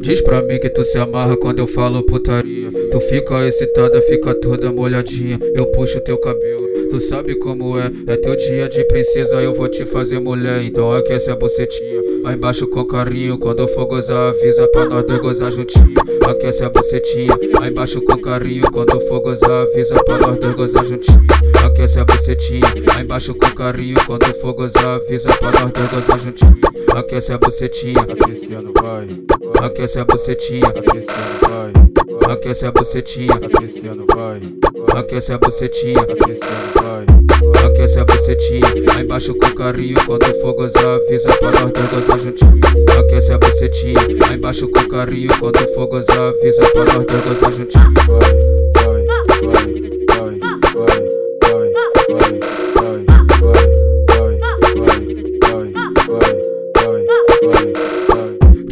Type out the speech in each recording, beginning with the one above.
Diz pra mim que tu se amarra quando eu falo putaria. Tu fica excitada, fica toda molhadinha. Eu puxo teu cabelo, tu sabe como é. É teu dia de princesa, eu vou te fazer mulher. Então aquece a bucetinha. Lá embaixo com carinho, quando for gozar, avisa pra nós dois gozar juntinho. Aquece a bucetinha. Lá embaixo com carinho, quando for gozar, avisa pra nós dois gozar juntinho. Aquece a bucetinha. Lá embaixo com carinho, quando for gozar, avisa pra nós dois gozar juntinho. Aquece a bucetinha. Aquecendo vai, Aquece a bucetinha. aquecendo vai, Aquece a bucetinha. aquecendo vai, Aquece a bucetinha. aquecendo vai. Aquece a bucetinha, lá embaixo com carinho. Quando for gozar, avisa pra nós dois gozar juntinho. Aquece a bucetinha, lá embaixo com carinho. Quando for gozar, avisa pra nós dois gozar juntinho. Vai, vai, vai, vai, vai, vai, vai,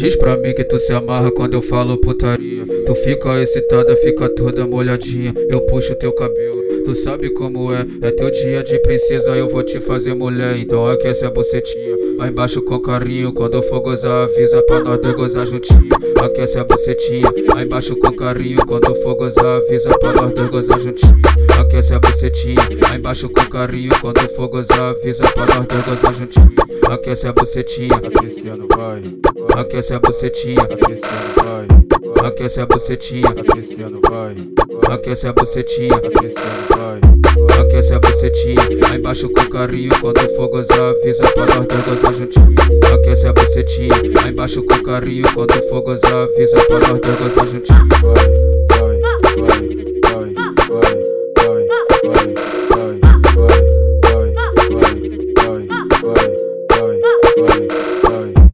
Diz pra mim que tu se amarra quando eu falo putaria. Tu fica excitada, fica toda molhadinha. Eu puxo teu cabelo, tu sabe como é. É teu dia de princesa, eu vou te fazer mulher. Então aquece a bucetinha, lá embaixo com carinho. Quando for gozar, avisa pra nós dois gozar juntinho. Aquece a bucetinha, lá embaixo com carinho. Quando for gozar, avisa pra nós dois gozar juntinho. Aquece a bucetinha, lá embaixo com carinho. Quando for gozar, avisa pra nós dois gozar juntinho. Aquece a bucetinha, aquece a bucetinha. Aquece a bucetinha, aquece a bucetinha, aquece a bucetinha. Lá embaixo com carinho, quando for gozar, avisa pra nós dois gozar juntinho. Aquece a bucetinha, lá embaixo com carinho, quando for gozar, avisa pra nós dois gozar juntinho.